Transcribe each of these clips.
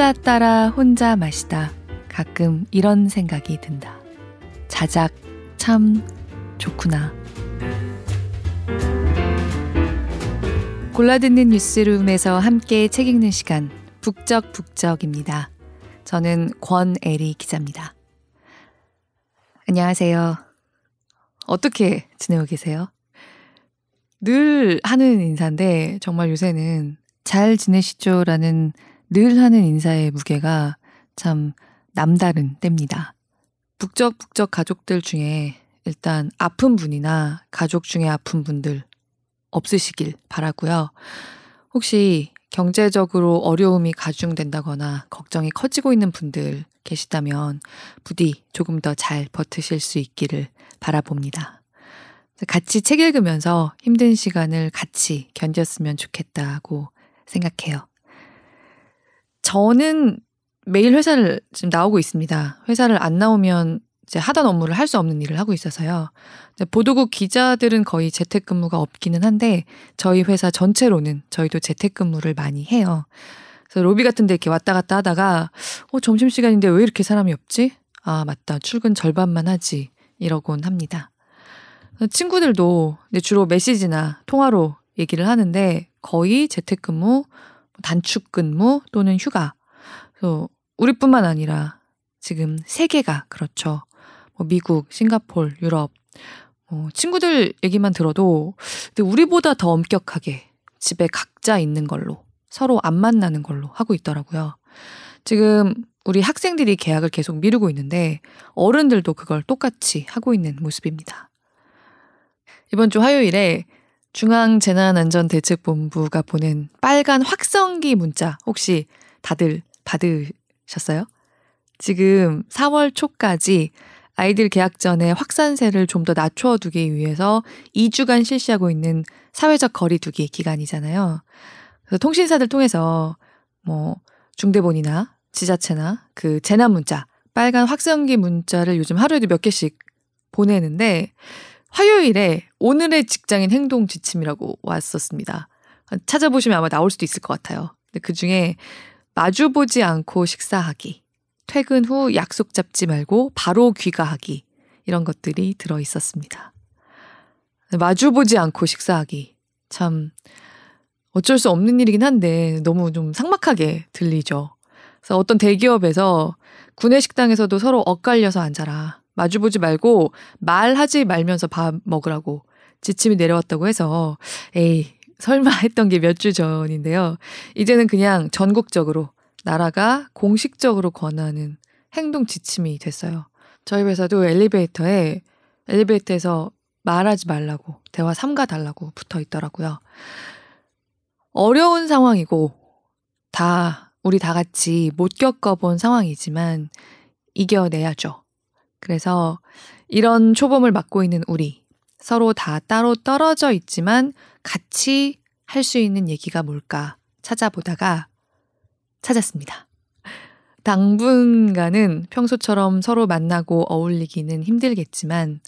혼자 따라 혼자 마시다 가끔 이런 생각이 든다. 자작 참 좋구나. 골라듣는 뉴스룸에서 함께 책 읽는 시간 북적북적입니다. 저는 권애리 기자입니다. 안녕하세요. 어떻게 지내고 계세요? 늘 하는 인사인데 정말 요새는 잘 지내시죠? 라는 늘 하는 인사의 무게가 참 남다른 때입니다. 북적북적 가족들 중에 일단 아픈 분이나 가족 중에 아픈 분들 없으시길 바라고요. 혹시 경제적으로 어려움이 가중된다거나 걱정이 커지고 있는 분들 계시다면 부디 조금 더 잘 버티실 수 있기를 바라봅니다. 같이 책 읽으면서 힘든 시간을 같이 견뎠으면 좋겠다고 생각해요. 저는 매일 회사를 지금 나오고 있습니다. 회사를 안 나오면 이제 하던 업무를 할 수 없는 일을 하고 있어서요. 보도국 기자들은 거의 재택근무가 없기는 한데 저희 회사 전체로는 저희도 재택근무를 많이 해요. 그래서 로비 같은 데 이렇게 왔다 갔다 하다가 어 점심시간인데 왜 이렇게 사람이 없지? 아 맞다 출근 절반만 하지 이러곤 합니다. 친구들도 주로 메시지나 통화로 얘기를 하는데 거의 재택근무, 단축 근무 또는 휴가. 그래서 우리뿐만 아니라 지금 세계가 그렇죠. 뭐 미국, 싱가폴, 유럽. 어, 친구들 얘기만 들어도 우리보다 더 엄격하게 집에 각자 있는 걸로 서로 안 만나는 걸로 하고 있더라고요. 지금 우리 학생들이 계약을 계속 미루고 있는데 어른들도 그걸 똑같이 하고 있는 모습입니다. 이번 주 화요일에 중앙재난안전대책본부가 보낸 빨간 확성기 문자 혹시 다들 받으셨어요? 지금 4월 초까지 아이들 개학 전에 확산세를 좀 더 낮춰 두기 위해서 2주간 실시하고 있는 사회적 거리두기 기간이잖아요. 그래서 통신사들 통해서 뭐 중대본이나 지자체나 그 재난 문자, 빨간 확성기 문자를 요즘 하루에도 몇 개씩 보내는데 화요일에 오늘의 직장인 행동 지침이라고 왔었습니다. 찾아보시면 아마 나올 수도 있을 것 같아요. 근데 그 중에 마주보지 않고 식사하기, 퇴근 후 약속 잡지 말고 바로 귀가하기, 이런 것들이 들어 있었습니다. 마주보지 않고 식사하기. 참, 어쩔 수 없는 일이긴 한데 너무 좀 삭막하게 들리죠. 그래서 어떤 대기업에서 구내식당에서도 서로 엇갈려서 앉아라. 마주보지 말고 말하지 말면서 밥 먹으라고 지침이 내려왔다고 해서 에이 설마 했던 게 몇 주 전인데요. 이제는 그냥 전국적으로 나라가 공식적으로 권하는 행동 지침이 됐어요. 저희 회사도 엘리베이터에 엘리베이터에서 말하지 말라고 대화 삼가 달라고 붙어 있더라고요. 어려운 상황이고 다 우리 다 같이 못 겪어본 상황이지만 이겨내야죠. 그래서 이런 초범을 맡고 있는 우리 서로 다 따로 떨어져 있지만 같이 할 수 있는 얘기가 뭘까 찾아보다가 찾았습니다. 당분간은 평소처럼 서로 만나고 어울리기는 힘들겠지만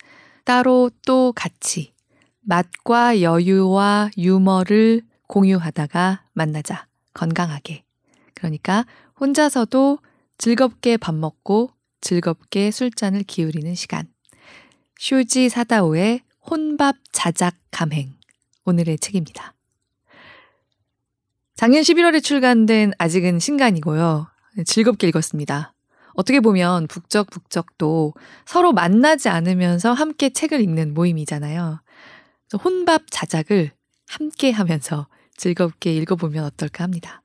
따로 또 같이 맛과 여유와 유머를 공유하다가 만나자. 건강하게. 그러니까 혼자서도 즐겁게 밥 먹고 즐겁게 술잔을 기울이는 시간. 슈지 사다오의 혼밥 자작 감행. 오늘의 책입니다. 작년 11월에 출간된 아직은 신간이고요. 즐겁게 읽었습니다. 어떻게 보면 북적북적도 서로 만나지 않으면서 함께 책을 읽는 모임이잖아요. 혼밥 자작을 함께 하면서 즐겁게 읽어보면 어떨까 합니다.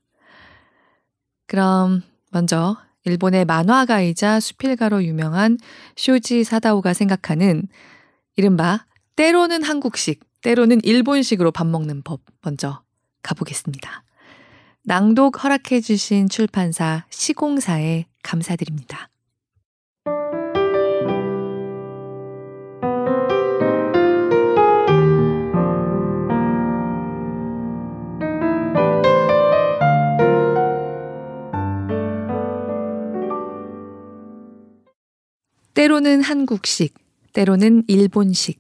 그럼 먼저 일본의 만화가이자 수필가로 유명한 쇼지 사다오가 생각하는 이른바 때로는 한국식, 때로는 일본식으로 밥 먹는 법 먼저 가보겠습니다. 낭독 허락해주신 출판사 시공사에 감사드립니다. 때로는 한국식, 때로는 일본식.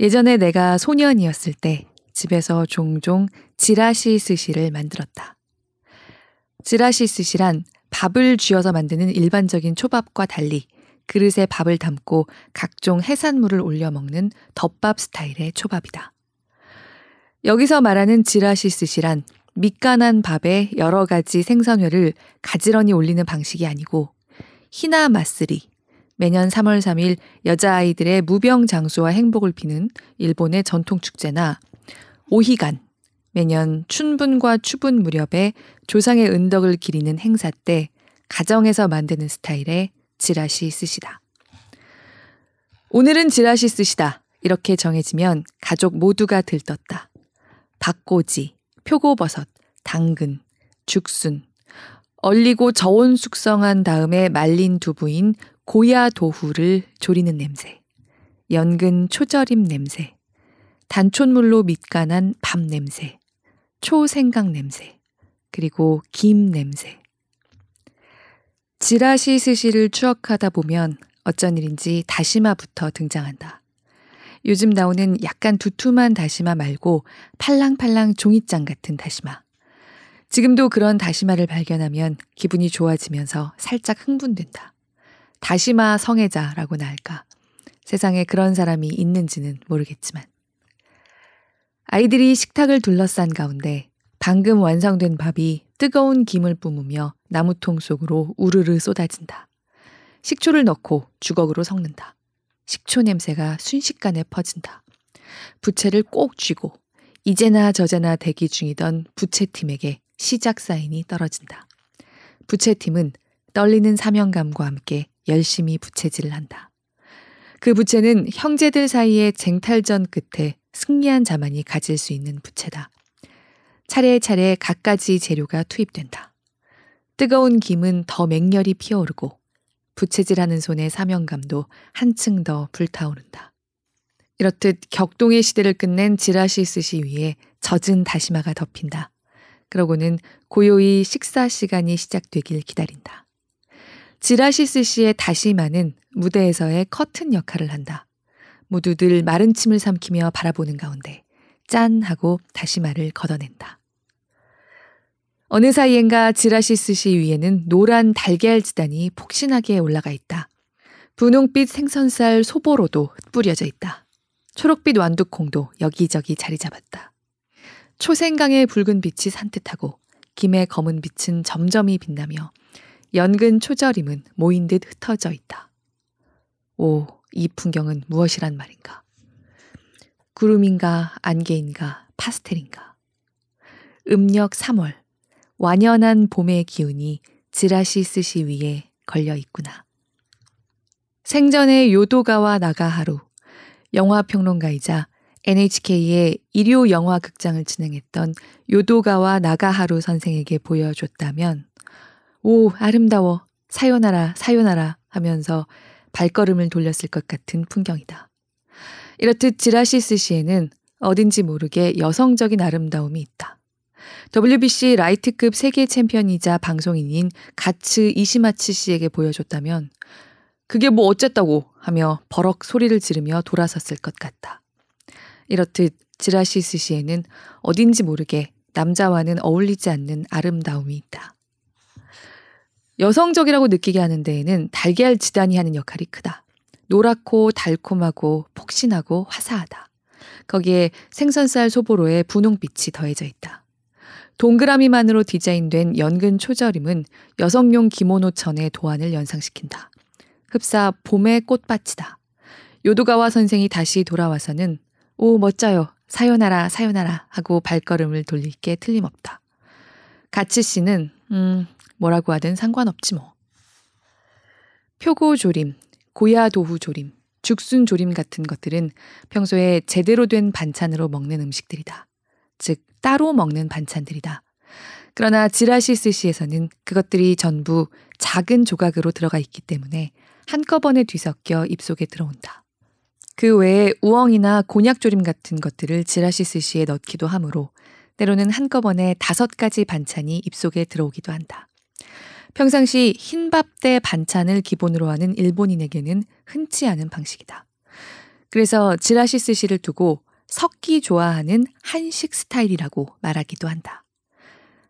예전에 내가 소년이었을 때 집에서 종종 지라시 스시를 만들었다. 지라시 스시란 밥을 쥐어서 만드는 일반적인 초밥과 달리 그릇에 밥을 담고 각종 해산물을 올려 먹는 덮밥 스타일의 초밥이다. 여기서 말하는 지라시 스시란 밑간한 밥에 여러 가지 생선회를 가지런히 올리는 방식이 아니고 히나 마쓰리, 매년 3월 3일 여자아이들의 무병 장수와 행복을 비는 일본의 전통 축제나 오히간, 매년 춘분과 추분 무렵에 조상의 은덕을 기리는 행사 때 가정에서 만드는 스타일의 지라시 쓰시다. 오늘은 지라시 쓰시다. 이렇게 정해지면 가족 모두가 들떴다. 박꼬지, 표고버섯, 당근, 죽순, 얼리고 저온 숙성한 다음에 말린 두부인 고야 도후를 조리는 냄새, 연근 초절임 냄새, 단촛물로 밑간한 밥 냄새, 초생강 냄새, 그리고 김 냄새. 지라시 스시를 추억하다 보면 어쩐 일인지 다시마부터 등장한다. 요즘 나오는 약간 두툼한 다시마 말고 팔랑팔랑 종이장 같은 다시마. 지금도 그런 다시마를 발견하면 기분이 좋아지면서 살짝 흥분된다. 다시마 성애자라고나 할까. 세상에 그런 사람이 있는지는 모르겠지만. 아이들이 식탁을 둘러싼 가운데 방금 완성된 밥이 뜨거운 김을 뿜으며 나무통 속으로 우르르 쏟아진다. 식초를 넣고 주걱으로 섞는다. 식초 냄새가 순식간에 퍼진다. 부채를 꼭 쥐고 이제나 저제나 대기 중이던 부채팀에게 시작 사인이 떨어진다. 부채팀은 떨리는 사명감과 함께 열심히 부채질을 한다. 그 부채는 형제들 사이의 쟁탈전 끝에 승리한 자만이 가질 수 있는 부채다. 차례차례 갖가지 재료가 투입된다. 뜨거운 김은 더 맹렬히 피어오르고 부채질하는 손의 사명감도 한층 더 불타오른다. 이렇듯 격동의 시대를 끝낸 지라시 스시 위에 젖은 다시마가 덮인다. 그러고는 고요히 식사 시간이 시작되길 기다린다. 지라시 스시의 다시마는 무대에서의 커튼 역할을 한다. 모두들 마른 침을 삼키며 바라보는 가운데 짠 하고 다시마를 걷어낸다. 어느 사이엔가 지라시 스시 위에는 노란 달걀 지단이 폭신하게 올라가 있다. 분홍빛 생선살 소보로도 흩뿌려져 있다. 초록빛 완두콩도 여기저기 자리 잡았다. 초생강의 붉은 빛이 산뜻하고 김의 검은 빛은 점점이 빛나며 연근 초절임은 모인 듯 흩어져 있다. 오, 이 풍경은 무엇이란 말인가? 구름인가, 안개인가, 파스텔인가? 음력 3월, 완연한 봄의 기운이 지라시 스시 위에 걸려 있구나. 생전의 요도가와 나가하루, 영화평론가이자 NHK의 일요 영화 극장을 진행했던 요도가와 나가하루 선생에게 보여줬다면, 오, 아름다워, 사요나라, 사요나라 하면서 발걸음을 돌렸을 것 같은 풍경이다. 이렇듯 지라시 스시에는 어딘지 모르게 여성적인 아름다움이 있다. WBC 라이트급 세계 챔피언이자 방송인인 가츠 이시마츠 씨에게 보여줬다면 그게 뭐 어쨌다고 하며 버럭 소리를 지르며 돌아섰을 것 같다. 이렇듯 지라시 스시에는 어딘지 모르게 남자와는 어울리지 않는 아름다움이 있다. 여성적이라고 느끼게 하는 데에는 달걀 지단이 하는 역할이 크다. 노랗고 달콤하고 폭신하고 화사하다. 거기에 생선살 소보로의 분홍빛이 더해져 있다. 동그라미만으로 디자인된 연근 초절임은 여성용 기모노 천의 도안을 연상시킨다. 흡사 봄의 꽃밭이다. 요도가와 선생이 다시 돌아와서는 오 멋져요. 사요나라 사요나라 하고 발걸음을 돌릴 게 틀림없다. 가치 씨는 음 뭐라고 하든 상관없지 뭐. 표고조림, 고야도후조림, 죽순조림 같은 것들은 평소에 제대로 된 반찬으로 먹는 음식들이다. 즉 따로 먹는 반찬들이다. 그러나 지라시 스시에서는 그것들이 전부 작은 조각으로 들어가 있기 때문에 한꺼번에 뒤섞여 입속에 들어온다. 그 외에 우엉이나 곤약조림 같은 것들을 지라시 스시에 넣기도 하므로 때로는 한꺼번에 다섯 가지 반찬이 입속에 들어오기도 한다. 평상시 흰밥대 반찬을 기본으로 하는 일본인에게는 흔치 않은 방식이다. 그래서 지라시 스시를 두고 섞기 좋아하는 한식 스타일이라고 말하기도 한다.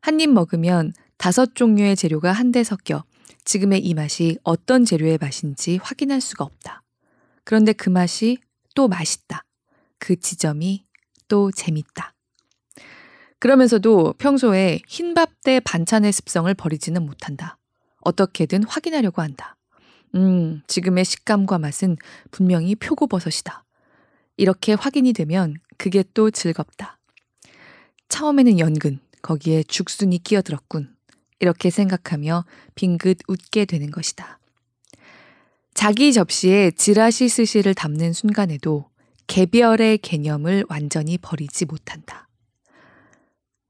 한 입 먹으면 다섯 종류의 재료가 한데 섞여 지금의 이 맛이 어떤 재료의 맛인지 확인할 수가 없다. 그런데 그 맛이 또 맛있다. 그 지점이 또 재밌다. 그러면서도 평소에 흰밥 대 반찬의 습성을 버리지는 못한다. 어떻게든 확인하려고 한다. 음, 지금의 식감과 맛은 분명히 표고버섯이다. 이렇게 확인이 되면 그게 또 즐겁다. 처음에는 연근, 거기에 죽순이 끼어들었군. 이렇게 생각하며 빙긋 웃게 되는 것이다. 자기 접시에 지라시 스시를 담는 순간에도 개별의 개념을 완전히 버리지 못한다.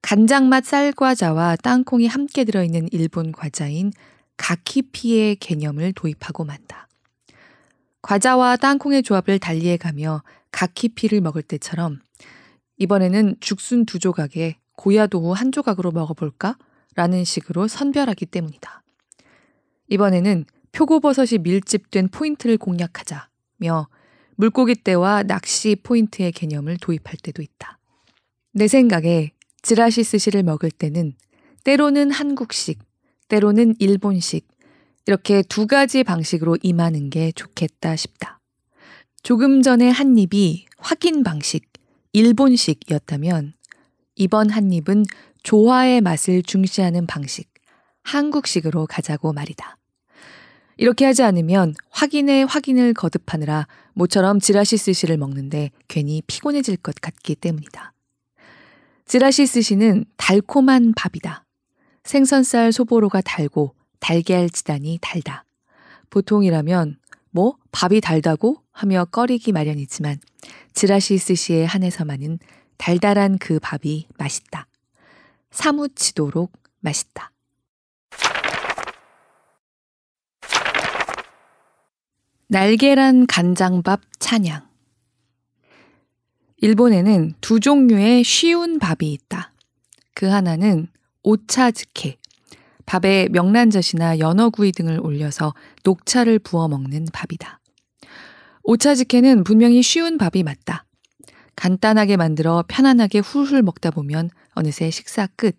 간장맛 쌀과자와 땅콩이 함께 들어있는 일본 과자인 가키피의 개념을 도입하고 만다. 과자와 땅콩의 조합을 달리해가며 가키피를 먹을 때처럼 이번에는 죽순 두 조각에 고야도우 한 조각으로 먹어볼까? 라는 식으로 선별하기 때문이다. 이번에는 표고버섯이 밀집된 포인트를 공략하자며 물고기 떼와 낚시 포인트의 개념을 도입할 때도 있다. 내 생각에 지라시 스시를 먹을 때는 때로는 한국식, 때로는 일본식, 이렇게 두 가지 방식으로 임하는 게 좋겠다 싶다. 조금 전에 한 입이 확인 방식, 일본식이었다면 이번 한 입은 조화의 맛을 중시하는 방식, 한국식으로 가자고 말이다. 이렇게 하지 않으면 확인에 확인을 거듭하느라 모처럼 지라시 스시를 먹는데 괜히 피곤해질 것 같기 때문이다. 지라시 스시는 달콤한 밥이다. 생선살 소보로가 달고 달걀 지단이 달다. 보통이라면 뭐 밥이 달다고 하며 꺼리기 마련이지만 지라시 스시에 한해서만은 달달한 그 밥이 맛있다. 사무치도록 맛있다. 날계란 간장밥 찬양. 일본에는 두 종류의 쉬운 밥이 있다. 그 하나는 오차즈케. 밥에 명란젓이나 연어구이 등을 올려서 녹차를 부어 먹는 밥이다. 오차즈케는 분명히 쉬운 밥이 맞다. 간단하게 만들어 편안하게 훌훌 먹다 보면 어느새 식사 끝.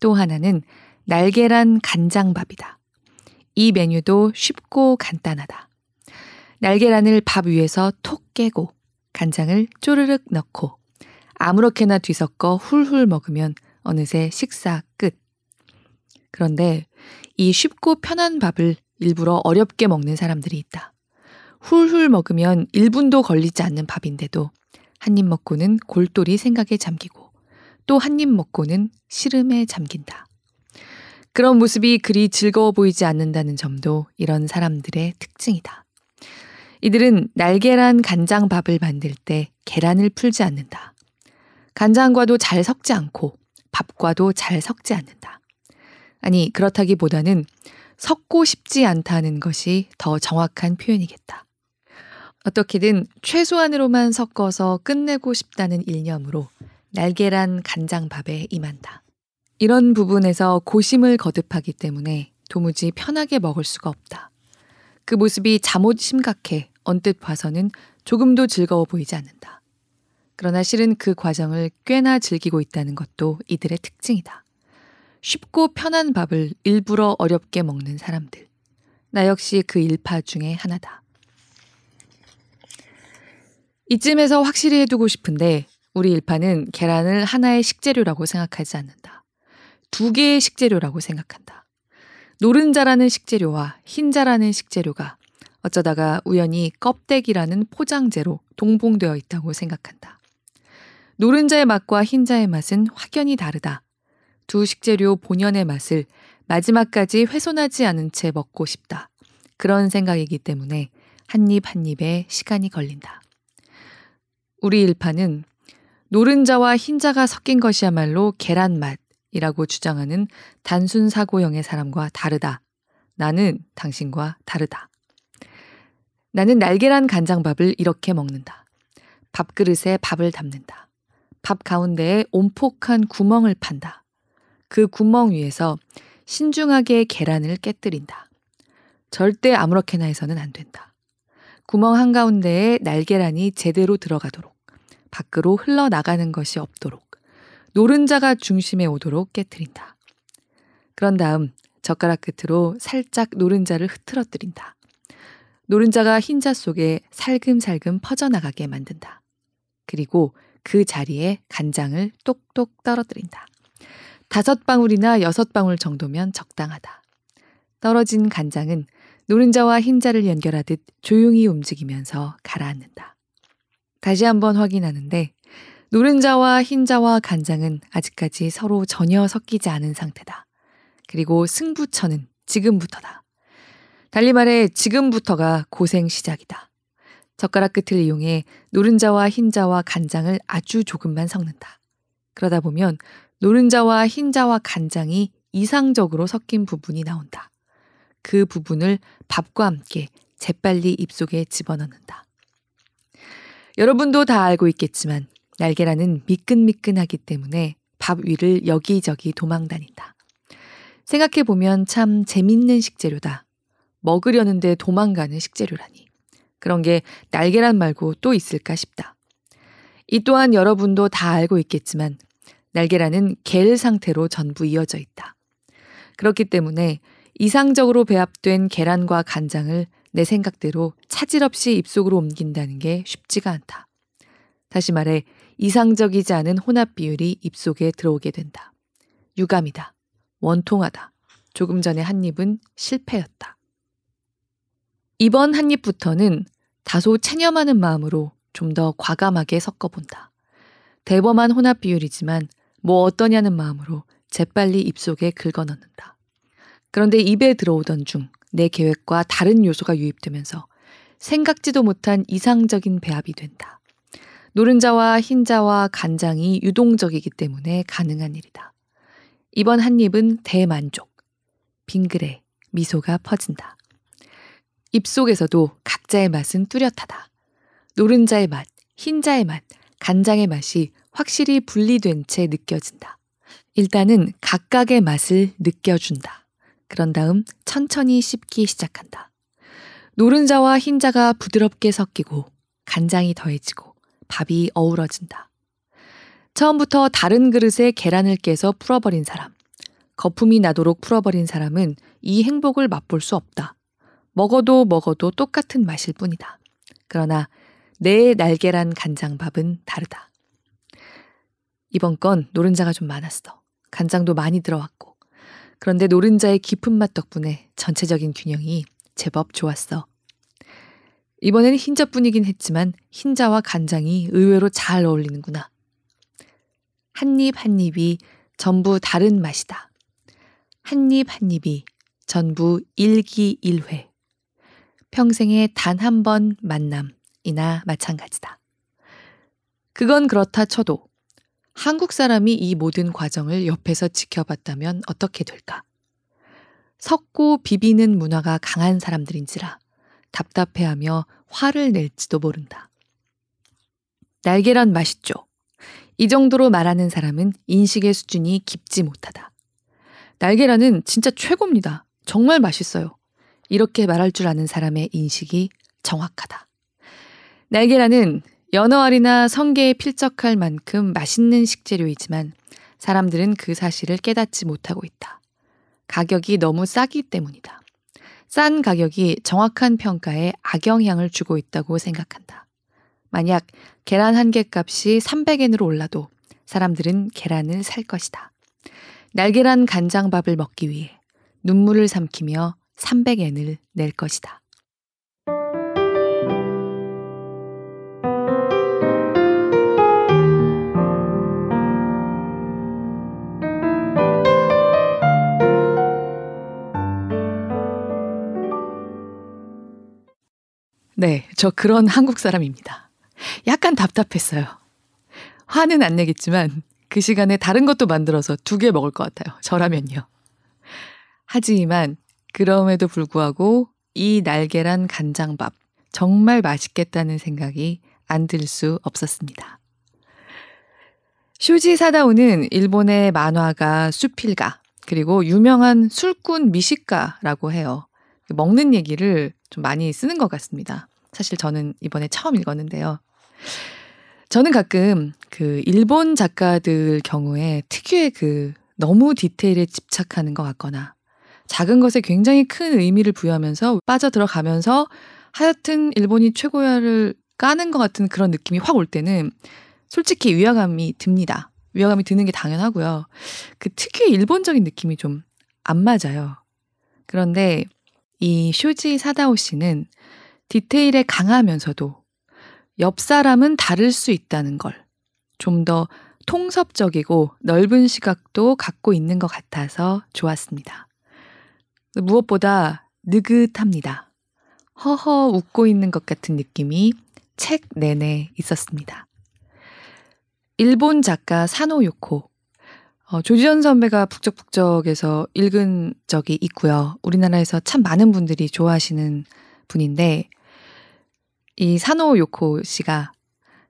또 하나는 날계란 간장밥이다. 이 메뉴도 쉽고 간단하다. 날계란을 밥 위에서 톡 깨고 간장을 쪼르륵 넣고 아무렇게나 뒤섞어 훌훌 먹으면 어느새 식사 끝. 그런데 이 쉽고 편한 밥을 일부러 어렵게 먹는 사람들이 있다. 훌훌 먹으면 1분도 걸리지 않는 밥인데도 한 입 먹고는 골똘히 생각에 잠기고 또 한 입 먹고는 시름에 잠긴다. 그런 모습이 그리 즐거워 보이지 않는다는 점도 이런 사람들의 특징이다. 이들은 날계란 간장밥을 만들 때 계란을 풀지 않는다. 간장과도 잘 섞지 않고 밥과도 잘 섞지 않는다. 아니, 그렇다기보다는 섞고 싶지 않다는 것이 더 정확한 표현이겠다. 어떻게든 최소한으로만 섞어서 끝내고 싶다는 일념으로 날계란 간장밥에 임한다. 이런 부분에서 고심을 거듭하기 때문에 도무지 편하게 먹을 수가 없다. 그 모습이 잠옷 심각해 언뜻 봐서는 조금도 즐거워 보이지 않는다. 그러나 실은 그 과정을 꽤나 즐기고 있다는 것도 이들의 특징이다. 쉽고 편한 밥을 일부러 어렵게 먹는 사람들. 나 역시 그 일파 중에 하나다. 이쯤에서 확실히 해두고 싶은데 우리 일파는 계란을 하나의 식재료라고 생각하지 않는다. 두 개의 식재료라고 생각한다. 노른자라는 식재료와 흰자라는 식재료가 어쩌다가 우연히 껍데기라는 포장재로 동봉되어 있다고 생각한다. 노른자의 맛과 흰자의 맛은 확연히 다르다. 두 식재료 본연의 맛을 마지막까지 훼손하지 않은 채 먹고 싶다. 그런 생각이기 때문에 한 입 한 입에 시간이 걸린다. 우리 일파는 노른자와 흰자가 섞인 것이야말로 계란 맛 이라고 주장하는 단순 사고형의 사람과 다르다. 나는 당신과 다르다. 나는 날계란 간장밥을 이렇게 먹는다. 밥그릇에 밥을 담는다. 밥 가운데에 온폭한 구멍을 판다. 그 구멍 위에서 신중하게 계란을 깨뜨린다. 절대 아무렇게나 해서는 안 된다. 구멍 한가운데에 날계란이 제대로 들어가도록 밖으로 흘러나가는 것이 없도록 노른자가 중심에 오도록 깨뜨린다. 그런 다음 젓가락 끝으로 살짝 노른자를 흐트러뜨린다. 노른자가 흰자 속에 살금살금 퍼져나가게 만든다. 그리고 그 자리에 간장을 똑똑 떨어뜨린다. 다섯 방울이나 여섯 방울 정도면 적당하다. 떨어진 간장은 노른자와 흰자를 연결하듯 조용히 움직이면서 가라앉는다. 다시 한번 확인하는데 노른자와 흰자와 간장은 아직까지 서로 전혀 섞이지 않은 상태다. 그리고 승부처는 지금부터다. 달리 말해 지금부터가 고생 시작이다. 젓가락 끝을 이용해 노른자와 흰자와 간장을 아주 조금만 섞는다. 그러다 보면 노른자와 흰자와 간장이 이상적으로 섞인 부분이 나온다. 그 부분을 밥과 함께 재빨리 입속에 집어넣는다. 여러분도 다 알고 있겠지만 날계란은 미끈미끈하기 때문에 밥 위를 여기저기 도망다닌다. 생각해보면 참 재밌는 식재료다. 먹으려는데 도망가는 식재료라니. 그런 게 날계란 말고 또 있을까 싶다. 이 또한 여러분도 다 알고 있겠지만 날계란은 겔 상태로 전부 이어져 있다. 그렇기 때문에 이상적으로 배합된 계란과 간장을 내 생각대로 차질 없이 입속으로 옮긴다는 게 쉽지가 않다. 다시 말해 이상적이지 않은 혼합 비율이 입속에 들어오게 된다. 유감이다. 원통하다. 조금 전에 한 입은 실패였다. 이번 한 입부터는 다소 체념하는 마음으로 좀 더 과감하게 섞어본다. 대범한 혼합 비율이지만 뭐 어떠냐는 마음으로 재빨리 입속에 긁어넣는다. 그런데 입에 들어오던 중 내 계획과 다른 요소가 유입되면서 생각지도 못한 이상적인 배합이 된다. 노른자와 흰자와 간장이 유동적이기 때문에 가능한 일이다. 이번 한 입은 대만족. 빙그레 미소가 퍼진다. 입속에서도 각자의 맛은 뚜렷하다. 노른자의 맛, 흰자의 맛, 간장의 맛이 확실히 분리된 채 느껴진다. 일단은 각각의 맛을 느껴준다. 그런 다음 천천히 씹기 시작한다. 노른자와 흰자가 부드럽게 섞이고 간장이 더해지고 밥이 어우러진다. 처음부터 다른 그릇에 계란을 깨서 풀어버린 사람, 거품이 나도록 풀어버린 사람은 이 행복을 맛볼 수 없다. 먹어도 먹어도 똑같은 맛일 뿐이다. 그러나 내 날계란 간장밥은 다르다. 이번 건 노른자가 좀 많았어. 간장도 많이 들어왔고. 그런데 노른자의 깊은 맛 덕분에 전체적인 균형이 제법 좋았어. 이번에는 흰자뿐이긴 했지만 흰자와 간장이 의외로 잘 어울리는구나. 한 입 한 입이 전부 다른 맛이다. 한 입 한 입이 전부 일기일회. 평생에 단 한 번 만남이나 마찬가지다. 그건 그렇다 쳐도 한국 사람이 이 모든 과정을 옆에서 지켜봤다면 어떻게 될까? 섞고 비비는 문화가 강한 사람들인지라 답답해하며 화를 낼지도 모른다. 날계란 맛있죠? 이 정도로 말하는 사람은 인식의 수준이 깊지 못하다. 날계란은 진짜 최고입니다. 정말 맛있어요. 이렇게 말할 줄 아는 사람의 인식이 정확하다. 날계란은 연어알이나 성게에 필적할 만큼 맛있는 식재료이지만 사람들은 그 사실을 깨닫지 못하고 있다. 가격이 너무 싸기 때문이다. 싼 가격이 정확한 평가에 악영향을 주고 있다고 생각한다. 만약 계란 한 개 값이 300엔으로 올라도 사람들은 계란을 살 것이다. 날계란 간장밥을 먹기 위해 눈물을 삼키며 300엔을 낼 것이다. 네, 저 그런 한국 사람입니다. 약간 답답했어요. 화는 안 내겠지만 그 시간에 다른 것도 만들어서 두 개 먹을 것 같아요. 저라면요. 하지만 그럼에도 불구하고 이 날계란 간장밥 정말 맛있겠다는 생각이 안 들 수 없었습니다. 쇼지 사다오는 일본의 만화가 수필가 그리고 유명한 술꾼 미식가라고 해요. 먹는 얘기를 좀 많이 쓰는 것 같습니다. 사실 저는 이번에 처음 읽었는데요. 저는 가끔 그 일본 작가들 경우에 특유의 그 너무 디테일에 집착하는 것 같거나 작은 것에 굉장히 큰 의미를 부여하면서 빠져들어가면서 하여튼 일본이 최고야를 까는 것 같은 그런 느낌이 확 올 때는 솔직히 위화감이 듭니다. 위화감이 드는 게 당연하고요. 그 특유의 일본적인 느낌이 좀 안 맞아요. 그런데 이 쇼지 사다오 씨는 디테일에 강하면서도 옆 사람은 다를 수 있다는 걸 좀 더 통섭적이고 넓은 시각도 갖고 있는 것 같아서 좋았습니다. 무엇보다 느긋합니다. 허허 웃고 있는 것 같은 느낌이 책 내내 있었습니다. 일본 작가 사노 요코. 어, 조지현 선배가 북적북적에서 읽은 적이 있고요. 우리나라에서 참 많은 분들이 좋아하시는 분인데, 이 사노 요코 씨가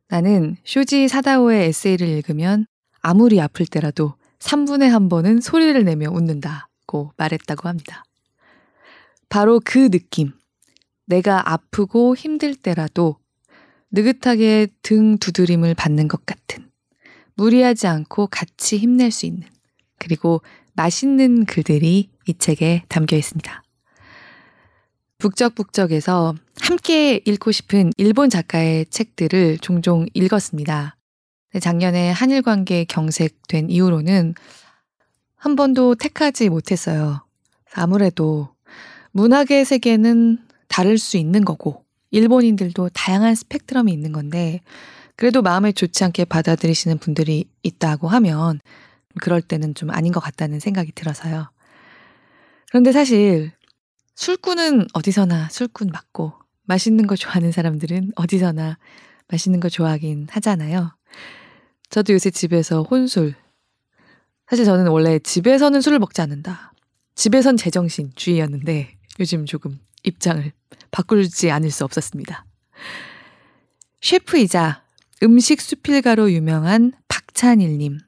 나는 쇼지 사다오의 에세이를 읽으면 아무리 아플 때라도 3분의 한 번은 소리를 내며 웃는다고 말했다고 합니다. 바로 그 느낌. 내가 아프고 힘들 때라도 느긋하게 등 두드림을 받는 것 같은 무리하지 않고 같이 힘낼 수 있는 그리고 맛있는 글들이 이 책에 담겨 있습니다. 북적북적에서 함께 읽고 싶은 일본 작가의 책들을 종종 읽었습니다. 작년에 한일 관계 경색된 이후로는 한 번도 택하지 못했어요. 아무래도 문학의 세계는 다를 수 있는 거고, 일본인들도 다양한 스펙트럼이 있는 건데, 그래도 마음에 좋지 않게 받아들이시는 분들이 있다고 하면 그럴 때는 좀 아닌 것 같다는 생각이 들어서요. 그런데 사실 술꾼은 어디서나 술꾼 맞고 맛있는 거 좋아하는 사람들은 어디서나 맛있는 거 좋아하긴 하잖아요. 저도 요새 집에서 혼술. 사실 저는 원래 집에서는 술을 먹지 않는다. 집에선 제정신 주의였는데 요즘 조금 입장을 바꾸지 않을 수 없었습니다. 셰프이자 음식 수필가로 유명한 박찬일님.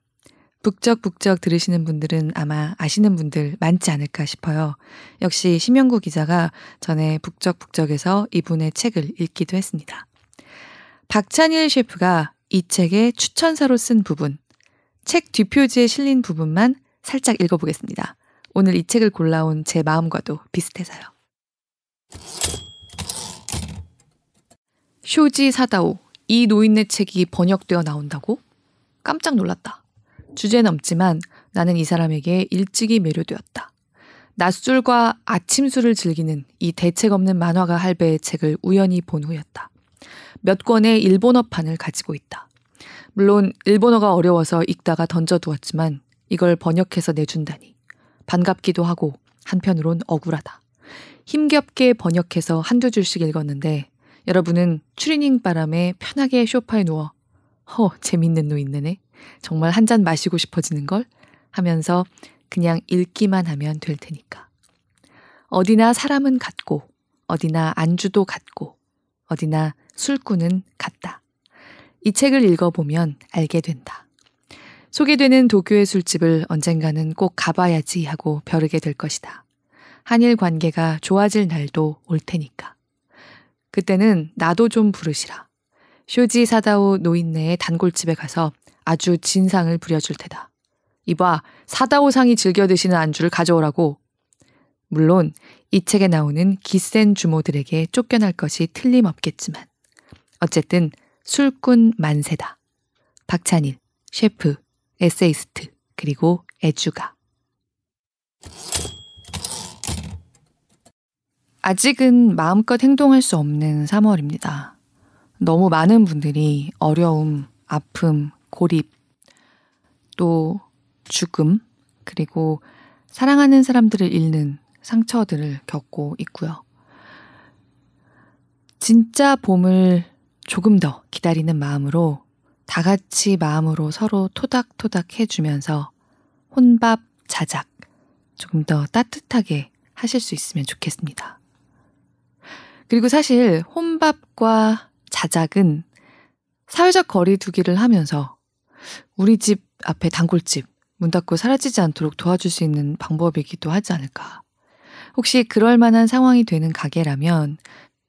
북적북적 들으시는 분들은 아마 아시는 분들 많지 않을까 싶어요. 역시 심영구 기자가 전에 북적북적에서 이분의 책을 읽기도 했습니다. 박찬일 셰프가 이 책의 추천사로 쓴 부분, 책 뒷표지에 실린 부분만 살짝 읽어보겠습니다. 오늘 이 책을 골라온 제 마음과도 비슷해서요. 쇼지 사다오 이 노인네 책이 번역되어 나온다고? 깜짝 놀랐다. 주제 넘지만 나는 이 사람에게 일찍이 매료되었다. 낮술과 아침술을 즐기는 이 대책 없는 만화가 할배의 책을 우연히 본 후였다. 몇 권의 일본어판을 가지고 있다. 물론 일본어가 어려워서 읽다가 던져두었지만 이걸 번역해서 내준다니. 반갑기도 하고 한편으론 억울하다. 힘겹게 번역해서 한두 줄씩 읽었는데 여러분은 추리닝 바람에 편하게 쇼파에 누워 허 재밌는 노인네네 정말 한 잔 마시고 싶어지는 걸 하면서 그냥 읽기만 하면 될 테니까. 어디나 사람은 같고 어디나 안주도 같고 어디나 술꾼은 같다. 이 책을 읽어보면 알게 된다. 소개되는 도쿄의 술집을 언젠가는 꼭 가봐야지 하고 벼르게 될 것이다. 한일 관계가 좋아질 날도 올 테니까. 그때는 나도 좀 부르시라. 쇼지 사다오 노인네의 단골집에 가서 아주 진상을 부려줄 테다. 이봐, 사다오상이 즐겨 드시는 안주를 가져오라고. 물론 이 책에 나오는 기센 주모들에게 쫓겨날 것이 틀림없겠지만 어쨌든 술꾼 만세다. 박찬일, 셰프, 에세이스트, 그리고 애주가. 아직은 마음껏 행동할 수 없는 3월입니다. 너무 많은 분들이 어려움, 아픔, 고립, 또 죽음, 그리고 사랑하는 사람들을 잃는 상처들을 겪고 있고요. 진짜 봄을 조금 더 기다리는 마음으로 다 같이 마음으로 서로 토닥토닥 해주면서 혼밥, 자작 조금 더 따뜻하게 하실 수 있으면 좋겠습니다. 그리고 사실 혼밥과 자작은 사회적 거리 두기를 하면서 우리 집 앞에 단골집 문 닫고 사라지지 않도록 도와줄 수 있는 방법이기도 하지 않을까. 혹시 그럴 만한 상황이 되는 가게라면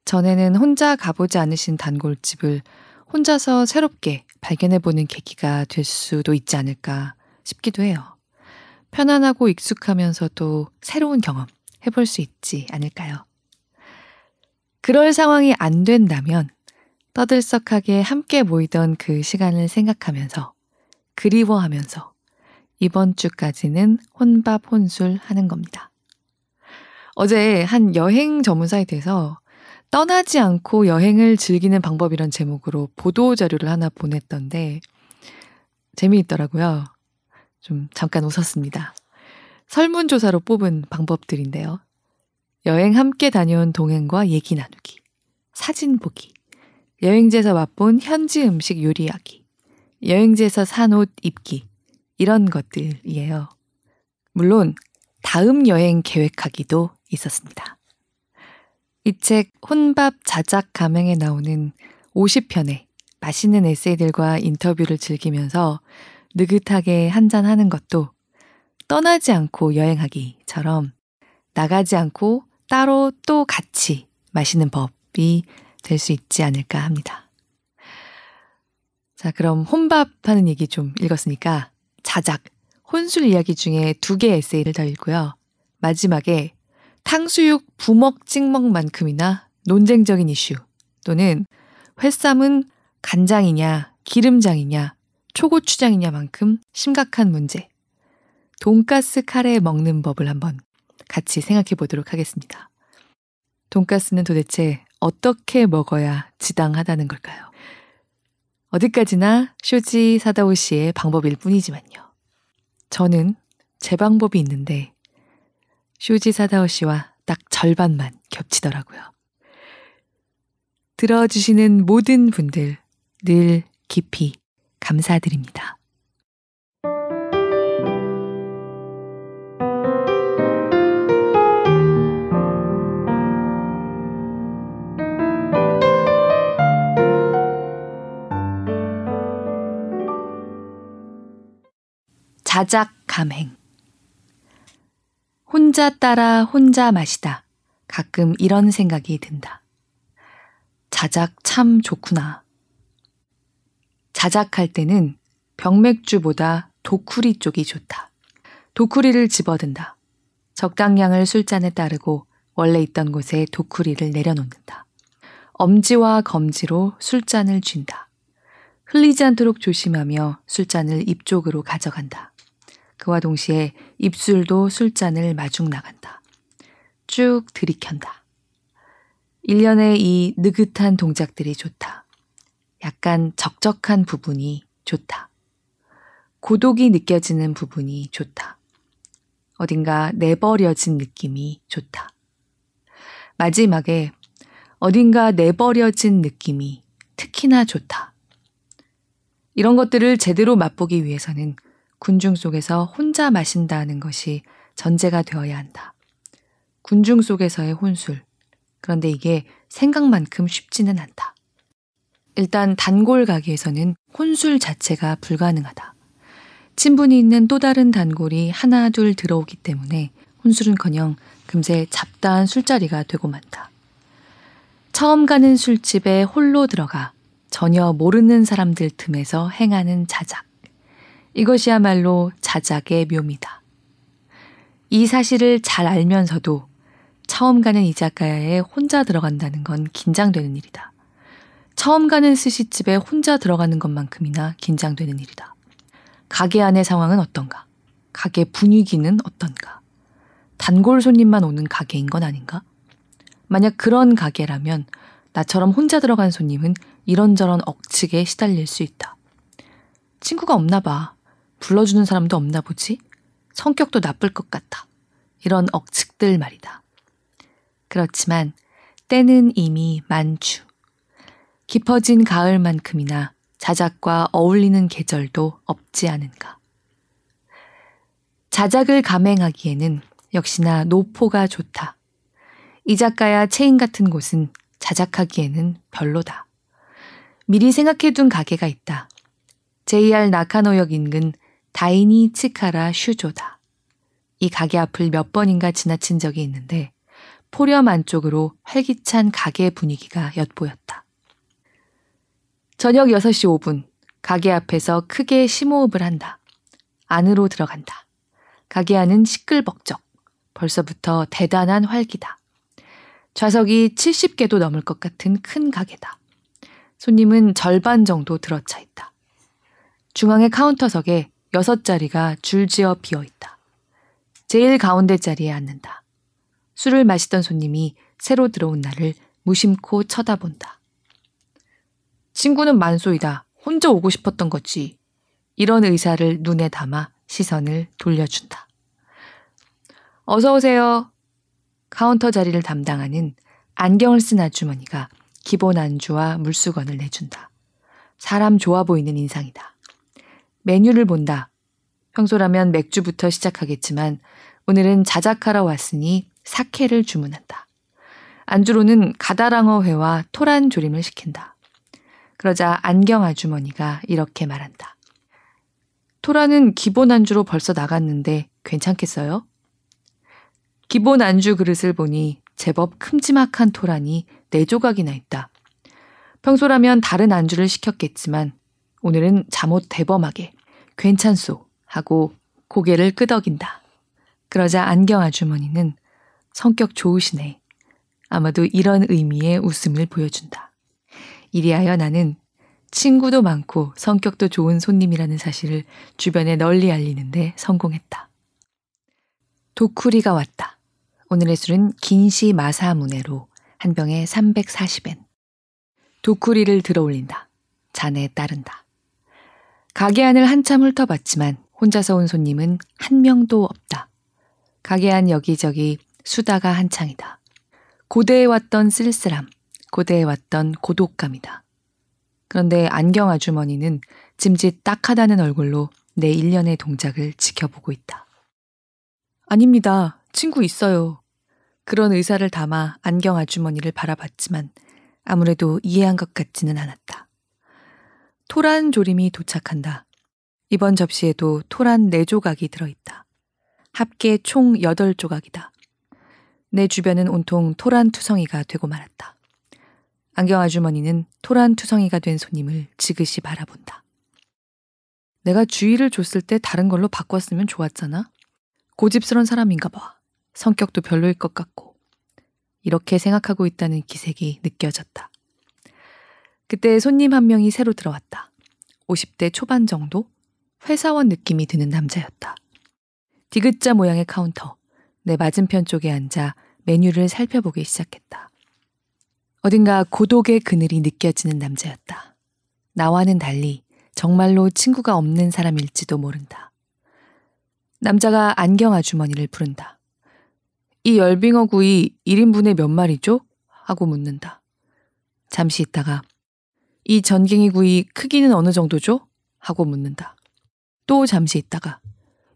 전에는 혼자 가보지 않으신 단골집을 혼자서 새롭게 발견해보는 계기가 될 수도 있지 않을까 싶기도 해요. 편안하고 익숙하면서도 새로운 경험 해볼 수 있지 않을까요? 그럴 상황이 안 된다면 떠들썩하게 함께 모이던 그 시간을 생각하면서 그리워하면서 이번 주까지는 혼밥 혼술 하는 겁니다. 어제 한 여행 전문 사이트에서 떠나지 않고 여행을 즐기는 방법이란 제목으로 보도 자료를 하나 보냈던데 재미있더라고요. 좀 잠깐 웃었습니다. 설문조사로 뽑은 방법들인데요. 여행 함께 다녀온 동행과 얘기 나누기, 사진 보기, 여행지에서 맛본 현지 음식 요리하기, 여행지에서 산 옷 입기, 이런 것들이에요. 물론, 다음 여행 계획하기도 있었습니다. 이 책 혼밥 자작 가맹에 나오는 50편의 맛있는 에세이들과 인터뷰를 즐기면서 느긋하게 한잔하는 것도 떠나지 않고 여행하기처럼 나가지 않고 따로 또 같이 마시는 법이 될 수 있지 않을까 합니다. 자, 그럼 혼밥 하는 얘기 좀 읽었으니까 자작, 혼술 이야기 중에 두 개의 에세이를 더 읽고요. 마지막에 탕수육 부먹 찍먹만큼이나 논쟁적인 이슈 또는 회쌈은 간장이냐 기름장이냐 초고추장이냐만큼 심각한 문제. 돈가스 카레 먹는 법을 한번 같이 생각해 보도록 하겠습니다. 돈가스는 도대체 어떻게 먹어야 지당하다는 걸까요? 어디까지나 쇼지 사다오 씨의 방법일 뿐이지만요. 저는 제 방법이 있는데 쇼지 사다오 씨와 딱 절반만 겹치더라고요. 들어주시는 모든 분들 늘 깊이 감사드립니다. 자작 감행 혼자 따라 혼자 마시다. 가끔 이런 생각이 든다. 자작 참 좋구나. 자작할 때는 병맥주보다 도쿠리 쪽이 좋다. 도쿠리를 집어든다. 적당량을 술잔에 따르고 원래 있던 곳에 도쿠리를 내려놓는다. 엄지와 검지로 술잔을 쥔다. 흘리지 않도록 조심하며 술잔을 입 쪽으로 가져간다. 그와 동시에 입술도 술잔을 마중 나간다. 쭉 들이켠다. 일련의 이 느긋한 동작들이 좋다. 약간 적적한 부분이 좋다. 고독이 느껴지는 부분이 좋다. 어딘가 내버려진 느낌이 좋다. 마지막에 어딘가 내버려진 느낌이 특히나 좋다. 이런 것들을 제대로 맛보기 위해서는 군중 속에서 혼자 마신다는 것이 전제가 되어야 한다. 군중 속에서의 혼술. 그런데 이게 생각만큼 쉽지는 않다. 일단 단골 가게에서는 혼술 자체가 불가능하다. 친분이 있는 또 다른 단골이 하나 둘 들어오기 때문에 혼술은커녕 금세 잡다한 술자리가 되고 만다. 처음 가는 술집에 홀로 들어가 전혀 모르는 사람들 틈에서 행하는 자작. 이것이야말로 자작의 묘미다. 이 사실을 잘 알면서도 처음 가는 이자카야에 혼자 들어간다는 건 긴장되는 일이다. 처음 가는 스시집에 혼자 들어가는 것만큼이나 긴장되는 일이다. 가게 안의 상황은 어떤가? 가게 분위기는 어떤가? 단골 손님만 오는 가게인 건 아닌가? 만약 그런 가게라면 나처럼 혼자 들어간 손님은 이런저런 억측에 시달릴 수 있다. 친구가 없나 봐. 불러주는 사람도 없나 보지? 성격도 나쁠 것 같아. 이런 억측들 말이다. 그렇지만 때는 이미 만추. 깊어진 가을만큼이나 자작과 어울리는 계절도 없지 않은가. 자작을 감행하기에는 역시나 노포가 좋다. 이 작가야 체인 같은 곳은 자작하기에는 별로다. 미리 생각해둔 가게가 있다. JR 나카노역 인근 다이니 치카라 슈조다. 이 가게 앞을 몇 번인가 지나친 적이 있는데 포렴 안쪽으로 활기찬 가게 분위기가 엿보였다. 저녁 6시 5분, 가게 앞에서 크게 심호흡을 한다. 안으로 들어간다. 가게 안은 시끌벅적. 벌써부터 대단한 활기다. 좌석이 70개도 넘을 것 같은 큰 가게다. 손님은 절반 정도 들어차 있다. 중앙의 카운터석에 여섯 자리가 줄지어 비어 있다. 제일 가운데 자리에 앉는다. 술을 마시던 손님이 새로 들어온 나를 무심코 쳐다본다. 친구는 만석이다. 혼자 오고 싶었던 거지. 이런 의사를 눈에 담아 시선을 돌려준다. 어서 오세요. 카운터 자리를 담당하는 안경을 쓴 아주머니가 기본 안주와 물수건을 내준다. 사람 좋아 보이는 인상이다. 메뉴를 본다. 평소라면 맥주부터 시작하겠지만 오늘은 자작하러 왔으니 사케를 주문한다. 안주로는 가다랑어 회와 토란 조림을 시킨다. 그러자 안경 아주머니가 이렇게 말한다. 토란은 기본 안주로 벌써 나갔는데 괜찮겠어요? 기본 안주 그릇을 보니 제법 큼지막한 토란이 네 조각이나 있다. 평소라면 다른 안주를 시켰겠지만 오늘은 잠옷 대범하게 괜찮소 하고 고개를 끄덕인다. 그러자 안경 아주머니는 성격 좋으시네. 아마도 이런 의미의 웃음을 보여준다. 이리하여 나는 친구도 많고 성격도 좋은 손님이라는 사실을 주변에 널리 알리는데 성공했다. 도쿠리가 왔다. 오늘의 술은 긴시 마사무네로 한 병에 340엔. 도쿠리를 들어 올린다. 잔에 따른다. 가게 안을 한참 훑어봤지만 혼자서 온 손님은 한 명도 없다. 가게 안 여기저기 수다가 한창이다. 고대에 왔던 쓸쓸함, 고대에 왔던 고독감이다. 그런데 안경 아주머니는 짐짓 딱하다는 얼굴로 내 일련의 동작을 지켜보고 있다. 아닙니다. 친구 있어요. 그런 의사를 담아 안경 아주머니를 바라봤지만 아무래도 이해한 것 같지는 않았다. 토란 조림이 도착한다. 이번 접시에도 토란 4조각이 들어있다. 합계 총 8조각이다. 내 주변은 온통 토란 투성이가 되고 말았다. 안경 아주머니는 토란 투성이가 된 손님을 지그시 바라본다. 내가 주의를 줬을 때 다른 걸로 바꿨으면 좋았잖아. 고집스런 사람인가 봐. 성격도 별로일 것 같고. 이렇게 생각하고 있다는 기색이 느껴졌다. 그때 손님 한 명이 새로 들어왔다. 50대 초반 정도? 회사원 느낌이 드는 남자였다. 디귿자 모양의 카운터. 내 맞은편 쪽에 앉아 메뉴를 살펴보기 시작했다. 어딘가 고독의 그늘이 느껴지는 남자였다. 나와는 달리 정말로 친구가 없는 사람일지도 모른다. 남자가 안경 아주머니를 부른다. 이 열빙어 구이 1인분에 몇 마리죠? 하고 묻는다. 잠시 있다가 이 전갱이 구이 크기는 어느 정도죠? 하고 묻는다. 또 잠시 있다가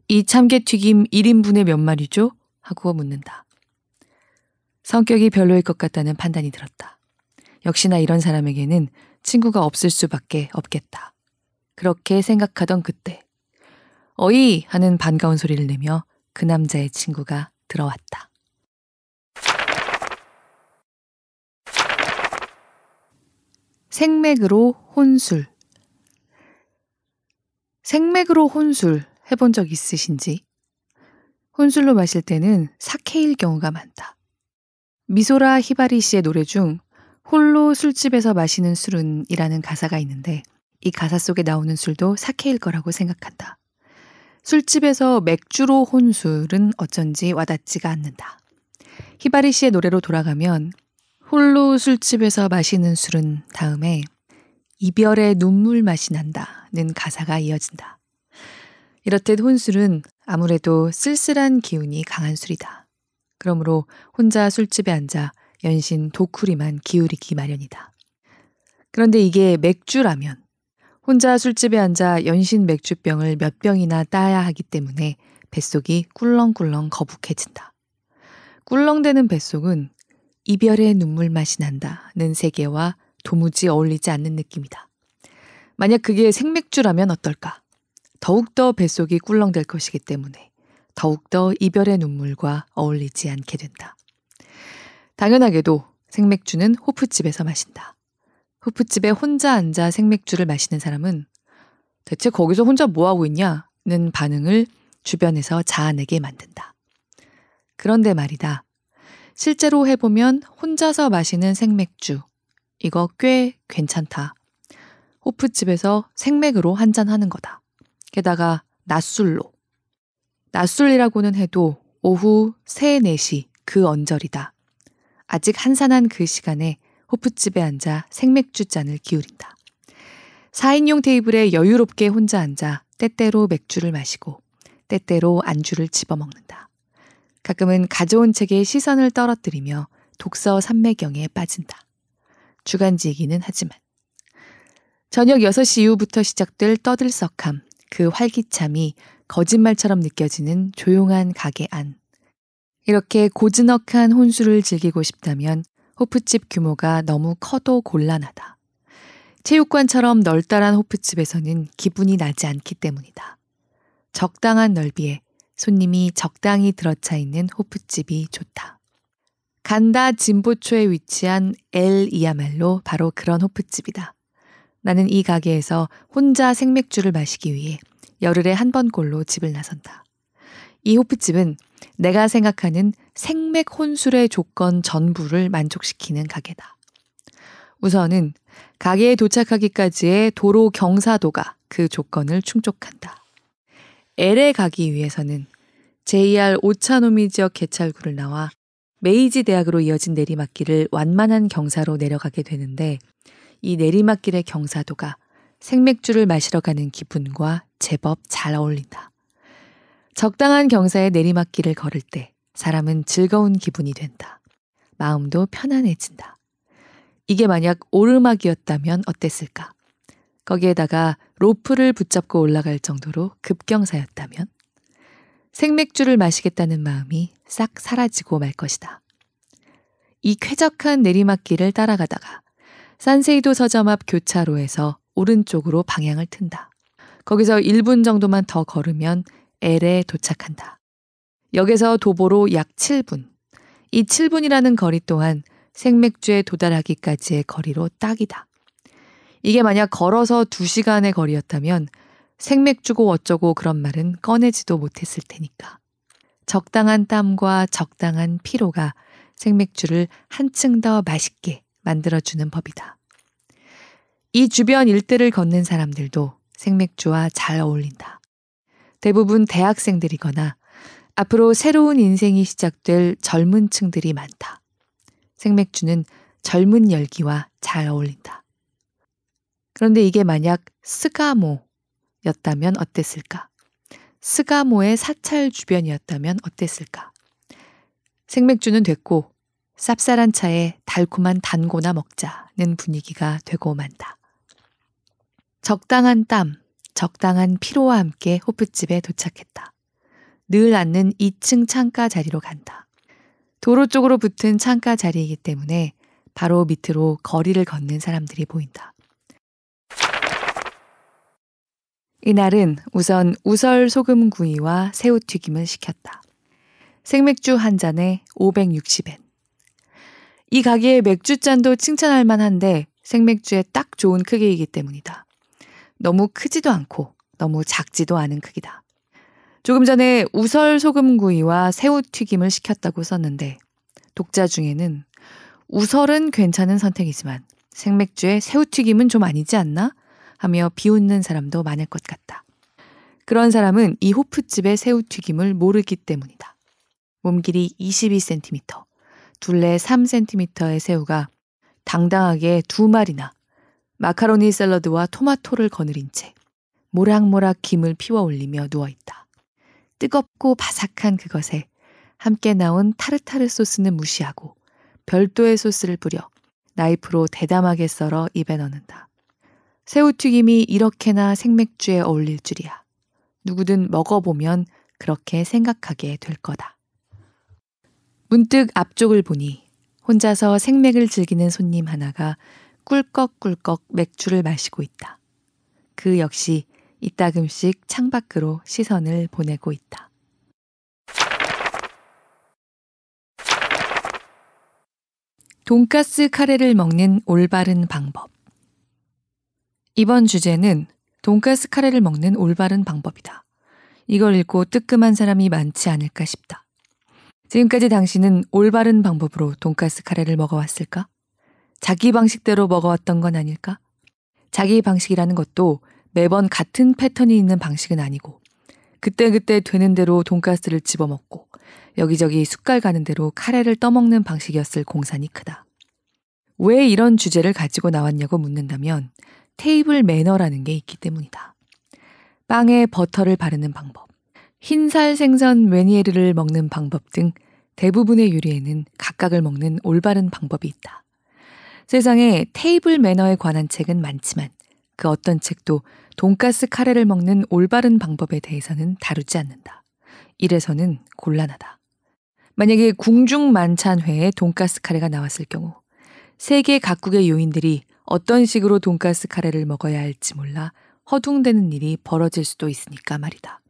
이 참깨튀김 1인분에 몇 마리죠? 하고 묻는다. 성격이 별로일 것 같다는 판단이 들었다. 역시나 이런 사람에게는 친구가 없을 수밖에 없겠다. 그렇게 생각하던 그때, 어이! 하는 반가운 소리를 내며 그 남자의 친구가 들어왔다. 생맥으로 혼술. 생맥으로 혼술 해본 적 있으신지? 혼술로 마실 때는 사케일 경우가 많다. 미소라 히바리 씨의 노래 중 홀로 술집에서 마시는 술은 이라는 가사가 있는데 이 가사 속에 나오는 술도 사케일 거라고 생각한다. 술집에서 맥주로 혼술은 어쩐지 와닿지가 않는다. 히바리 씨의 노래로 돌아가면 홀로 술집에서 마시는 술은 다음에 이별의 눈물 맛이 난다는 가사가 이어진다. 이렇듯 혼술은 아무래도 쓸쓸한 기운이 강한 술이다. 그러므로 혼자 술집에 앉아 연신 도쿠리만 기울이기 마련이다. 그런데 이게 맥주라면 혼자 술집에 앉아 연신 맥주병을 몇 병이나 따야 하기 때문에 뱃속이 꿀렁꿀렁 거북해진다. 꿀렁대는 뱃속은 이별의 눈물 맛이 난다는 세계와 도무지 어울리지 않는 느낌이다. 만약 그게 생맥주라면 어떨까? 더욱더 뱃속이 꿀렁댈 것이기 때문에 더욱더 이별의 눈물과 어울리지 않게 된다. 당연하게도 생맥주는 호프집에서 마신다. 호프집에 혼자 앉아 생맥주를 마시는 사람은 대체 거기서 혼자 뭐하고 있냐? 는 반응을 주변에서 자아내게 만든다. 그런데 말이다. 실제로 해보면 혼자서 마시는 생맥주. 이거 꽤 괜찮다. 호프집에서 생맥으로 한잔 하는 거다. 게다가 낮술로. 낮술이라고는 해도 오후 3, 4시 그 언저리다. 아직 한산한 그 시간에 호프집에 앉아 생맥주 잔을 기울인다. 4인용 테이블에 여유롭게 혼자 앉아 때때로 맥주를 마시고 때때로 안주를 집어먹는다. 가끔은 가져온 책에 시선을 떨어뜨리며 독서 삼매경에 빠진다. 주간지이기는 하지만. 저녁 6시 이후부터 시작될 떠들썩함, 그 활기참이 거짓말처럼 느껴지는 조용한 가게 안. 이렇게 고즈넉한 혼술을 즐기고 싶다면 호프집 규모가 너무 커도 곤란하다. 체육관처럼 널따란 호프집에서는 기분이 나지 않기 때문이다. 적당한 넓이에 손님이 적당히 들어차 있는 호프집이 좋다. 간다 진보초에 위치한 L이야말로 바로 그런 호프집이다. 나는 이 가게에서 혼자 생맥주를 마시기 위해 열흘에 한 번꼴로 집을 나선다. 이 호프집은 내가 생각하는 생맥 혼술의 조건 전부를 만족시키는 가게다. 우선은 가게에 도착하기까지의 도로 경사도가 그 조건을 충족한다. L에 가기 위해서는 JR 오차노미 지역 개찰구를 나와 메이지 대학으로 이어진 내리막길을 완만한 경사로 내려가게 되는데 이 내리막길의 경사도가 생맥주를 마시러 가는 기분과 제법 잘 어울린다. 적당한 경사의 내리막길을 걸을 때 사람은 즐거운 기분이 된다. 마음도 편안해진다. 이게 만약 오르막이었다면 어땠을까? 거기에다가 로프를 붙잡고 올라갈 정도로 급경사였다면? 생맥주를 마시겠다는 마음이 싹 사라지고 말 것이다. 이 쾌적한 내리막길을 따라가다가 산세이도 서점 앞 교차로에서 오른쪽으로 방향을 튼다. 거기서 1분 정도만 더 걸으면 엘에 도착한다. 역에서 도보로 약 7분. 이 7분이라는 거리 또한 생맥주에 도달하기까지의 거리로 딱이다. 이게 만약 걸어서 2시간의 거리였다면 생맥 주고 어쩌고 그런 말은 꺼내지도 못했을 테니까. 적당한 땀과 적당한 피로가 생맥주를 한층 더 맛있게 만들어주는 법이다. 이 주변 일대를 걷는 사람들도 생맥주와 잘 어울린다. 대부분 대학생들이거나 앞으로 새로운 인생이 시작될 젊은 층들이 많다. 생맥주는 젊은 열기와 잘 어울린다. 그런데 이게 만약 스가모였다면 어땠을까? 스가모의 사찰 주변이었다면 어땠을까? 생맥주는 됐고 쌉쌀한 차에 달콤한 단고나 먹자는 분위기가 되고 만다. 적당한 땀, 적당한 피로와 함께 호프집에 도착했다. 늘 앉는 2층 창가 자리로 간다. 도로 쪽으로 붙은 창가 자리이기 때문에 바로 밑으로 거리를 걷는 사람들이 보인다. 이날은 우선 우설 소금구이와 새우튀김을 시켰다. 생맥주 한 잔에 560엔. 이 가게의 맥주잔도 칭찬할 만한데 생맥주에 딱 좋은 크기이기 때문이다. 너무 크지도 않고 너무 작지도 않은 크기다. 조금 전에 우설 소금구이와 새우튀김을 시켰다고 썼는데 독자 중에는 우설은 괜찮은 선택이지만 생맥주에 새우튀김은 좀 아니지 않나? 하며 비웃는 사람도 많을 것 같다. 그런 사람은 이 호프집의 새우튀김을 모르기 때문이다. 몸길이 22cm, 둘레 3cm의 새우가 당당하게 두 마리나 마카로니 샐러드와 토마토를 거느린 채 모락모락 김을 피워 올리며 누워있다. 뜨겁고 바삭한 그것에 함께 나온 타르타르 소스는 무시하고 별도의 소스를 뿌려 나이프로 대담하게 썰어 입에 넣는다. 새우튀김이 이렇게나 생맥주에 어울릴 줄이야. 누구든 먹어보면 그렇게 생각하게 될 거다. 문득 앞쪽을 보니 혼자서 생맥을 즐기는 손님 하나가 꿀꺽꿀꺽 맥주를 마시고 있다. 그 역시 이따금씩 창밖으로 시선을 보내고 있다. 돈가스 카레를 먹는 올바른 방법. 이번 주제는 돈가스 카레를 먹는 올바른 방법이다. 이걸 읽고 뜨끔한 사람이 많지 않을까 싶다. 지금까지 당신은 올바른 방법으로 돈가스 카레를 먹어왔을까? 자기 방식대로 먹어왔던 건 아닐까? 자기 방식이라는 것도 매번 같은 패턴이 있는 방식은 아니고 그때그때 되는 대로 돈가스를 집어먹고 여기저기 숟갈 가는 대로 카레를 떠먹는 방식이었을 공산이 크다. 왜 이런 주제를 가지고 나왔냐고 묻는다면 테이블 매너라는 게 있기 때문이다. 빵에 버터를 바르는 방법, 흰살 생선 메니에르를 먹는 방법 등 대부분의 요리에는 각각을 먹는 올바른 방법이 있다. 세상에 테이블 매너에 관한 책은 많지만 그 어떤 책도 돈가스 카레를 먹는 올바른 방법에 대해서는 다루지 않는다. 이래서는 곤란하다. 만약에 궁중 만찬회에 돈가스 카레가 나왔을 경우 세계 각국의 요인들이 어떤 식으로 돈가스 카레를 먹어야 할지 몰라 허둥대는 일이 벌어질 수도 있으니까 말이다.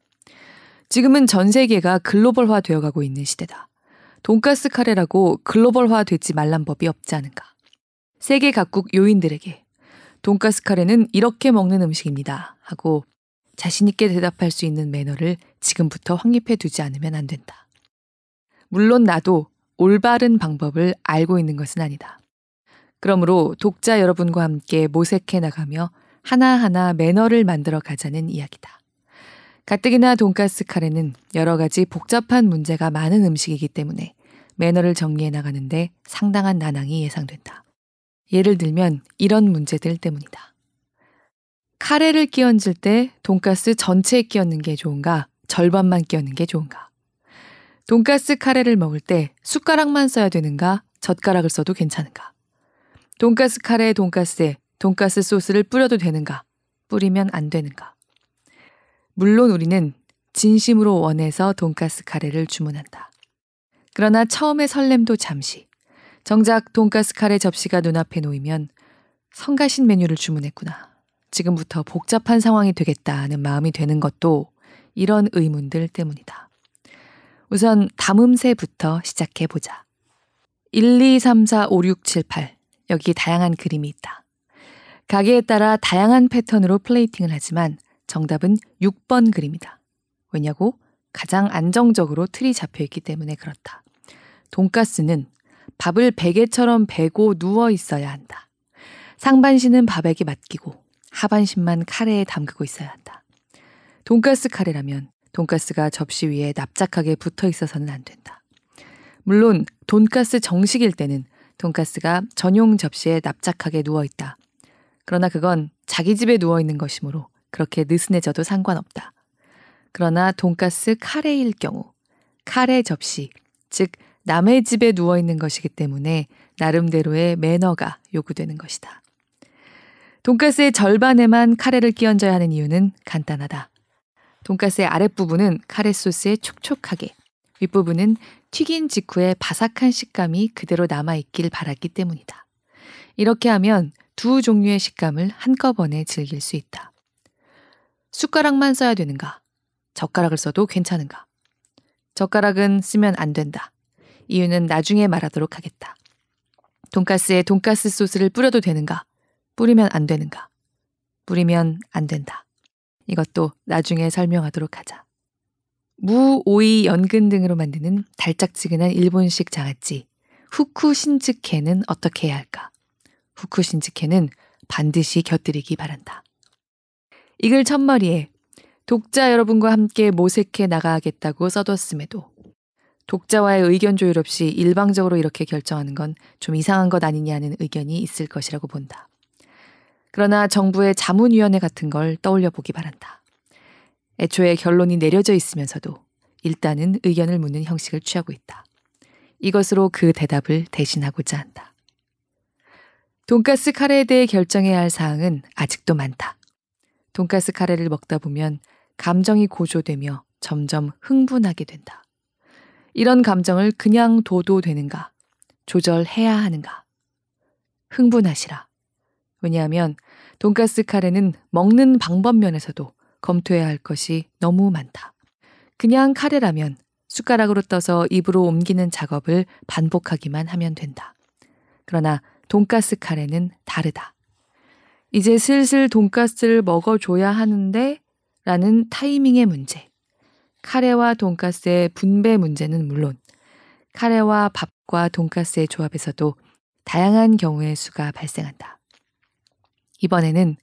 지금은 전 세계가 글로벌화 되어 가고 있는 시대다. 돈가스 카레라고 글로벌화 되지 말란 법이 없지 않은가. 세계 각국 요인들에게 돈가스 카레는 이렇게 먹는 음식입니다. 하고 자신있게 대답할 수 있는 매너를 지금부터 확립해 두지 않으면 안 된다. 물론 나도 올바른 방법을 알고 있는 것은 아니다. 그러므로 독자 여러분과 함께 모색해 나가며 하나하나 매너를 만들어 가자는 이야기다. 가뜩이나 돈가스 카레는 여러 가지 복잡한 문제가 많은 음식이기 때문에 매너를 정리해 나가는데 상당한 난항이 예상된다. 예를 들면 이런 문제들 때문이다. 카레를 끼얹을 때 돈가스 전체에 끼얹는 게 좋은가? 절반만 끼얹는 게 좋은가? 돈가스 카레를 먹을 때 숟가락만 써야 되는가? 젓가락을 써도 괜찮은가? 돈가스 카레 돈가스에 돈가스 소스를 뿌려도 되는가? 뿌리면 안 되는가? 물론 우리는 진심으로 원해서 돈가스 카레를 주문한다. 그러나 처음의 설렘도 잠시, 정작 돈가스 카레 접시가 눈앞에 놓이면 성가신 메뉴를 주문했구나. 지금부터 복잡한 상황이 되겠다는 마음이 되는 것도 이런 의문들 때문이다. 우선 담음새부터 시작해 보자. 1, 2, 3, 4, 5, 6, 7, 8. 여기 다양한 그림이 있다. 가게에 따라 다양한 패턴으로 플레이팅을 하지만 정답은 6번 그림이다. 왜냐고? 가장 안정적으로 틀이 잡혀 있기 때문에 그렇다. 돈가스는 밥을 베개처럼 베고 누워 있어야 한다. 상반신은 밥에게 맡기고 하반신만 카레에 담그고 있어야 한다. 돈가스 카레라면 돈가스가 접시 위에 납작하게 붙어 있어서는 안 된다. 물론 돈가스 정식일 때는 돈가스가 전용 접시에 납작하게 누워 있다. 그러나 그건 자기 집에 누워 있는 것이므로 그렇게 느슨해져도 상관없다. 그러나 돈가스 카레일 경우 카레 접시, 즉 남의 집에 누워 있는 것이기 때문에 나름대로의 매너가 요구되는 것이다. 돈가스의 절반에만 카레를 끼얹어야 하는 이유는 간단하다. 돈가스의 아랫부분은 카레 소스에 촉촉하게, 윗부분은 튀긴 직후에 바삭한 식감이 그대로 남아있길 바랐기 때문이다. 이렇게 하면 두 종류의 식감을 한꺼번에 즐길 수 있다. 숟가락만 써야 되는가? 젓가락을 써도 괜찮은가? 젓가락은 쓰면 안 된다. 이유는 나중에 말하도록 하겠다. 돈가스에 돈가스 소스를 뿌려도 되는가? 뿌리면 안 되는가? 뿌리면 안 된다. 이것도 나중에 설명하도록 하자. 무, 오이, 연근 등으로 만드는 달짝지근한 일본식 장아찌 후쿠 신즈케는 어떻게 해야 할까? 후쿠 신즈케는 반드시 곁들이기 바란다. 이글 첫머리에 독자 여러분과 함께 모색해 나가겠다고 써뒀음에도 독자와의 의견 조율 없이 일방적으로 이렇게 결정하는 건 좀 이상한 것 아니냐는 의견이 있을 것이라고 본다. 그러나 정부의 자문위원회 같은 걸 떠올려 보기 바란다. 애초에 결론이 내려져 있으면서도 일단은 의견을 묻는 형식을 취하고 있다. 이것으로 그 대답을 대신하고자 한다. 돈가스 카레에 대해 결정해야 할 사항은 아직도 많다. 돈가스 카레를 먹다 보면 감정이 고조되며 점점 흥분하게 된다. 이런 감정을 그냥 둬도 되는가? 조절해야 하는가? 흥분하시라. 왜냐하면 돈가스 카레는 먹는 방법 면에서도 검토해야 할 것이 너무 많다. 그냥 카레라면 숟가락으로 떠서 입으로 옮기는 작업을 반복하기만 하면 된다. 그러나 돈가스 카레는 다르다. 이제 슬슬 돈가스를 먹어줘야 하는데 라는 타이밍의 문제. 카레와 돈가스의 분배 문제는 물론 카레와 밥과 돈가스의 조합에서도 다양한 경우의 수가 발생한다. 이번에는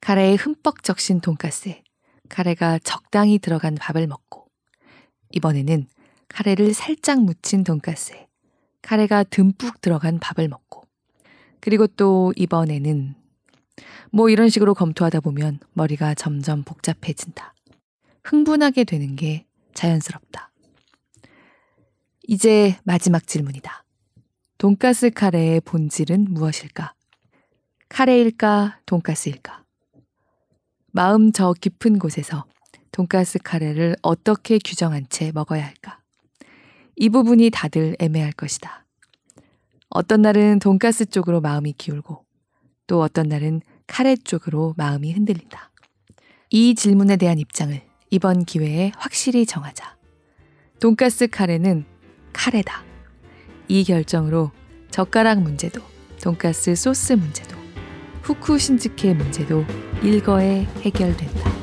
카레에 흠뻑 적신 돈가스에 카레가 적당히 들어간 밥을 먹고 이번에는 카레를 살짝 묻힌 돈가스에 카레가 듬뿍 들어간 밥을 먹고 그리고 또 이번에는 뭐 이런 식으로 검토하다 보면 머리가 점점 복잡해진다. 흥분하게 되는 게 자연스럽다. 이제 마지막 질문이다. 돈가스 카레의 본질은 무엇일까? 카레일까? 돈가스일까? 마음 저 깊은 곳에서 돈가스 카레를 어떻게 규정한 채 먹어야 할까? 이 부분이 다들 애매할 것이다. 어떤 날은 돈가스 쪽으로 마음이 기울고 또 어떤 날은 카레 쪽으로 마음이 흔들린다. 이 질문에 대한 입장을 이번 기회에 확실히 정하자. 돈가스 카레는 카레다. 이 결정으로 젓가락 문제도, 돈가스 소스 문제도, 후쿠 신즈케 문제도 일거에 해결된다.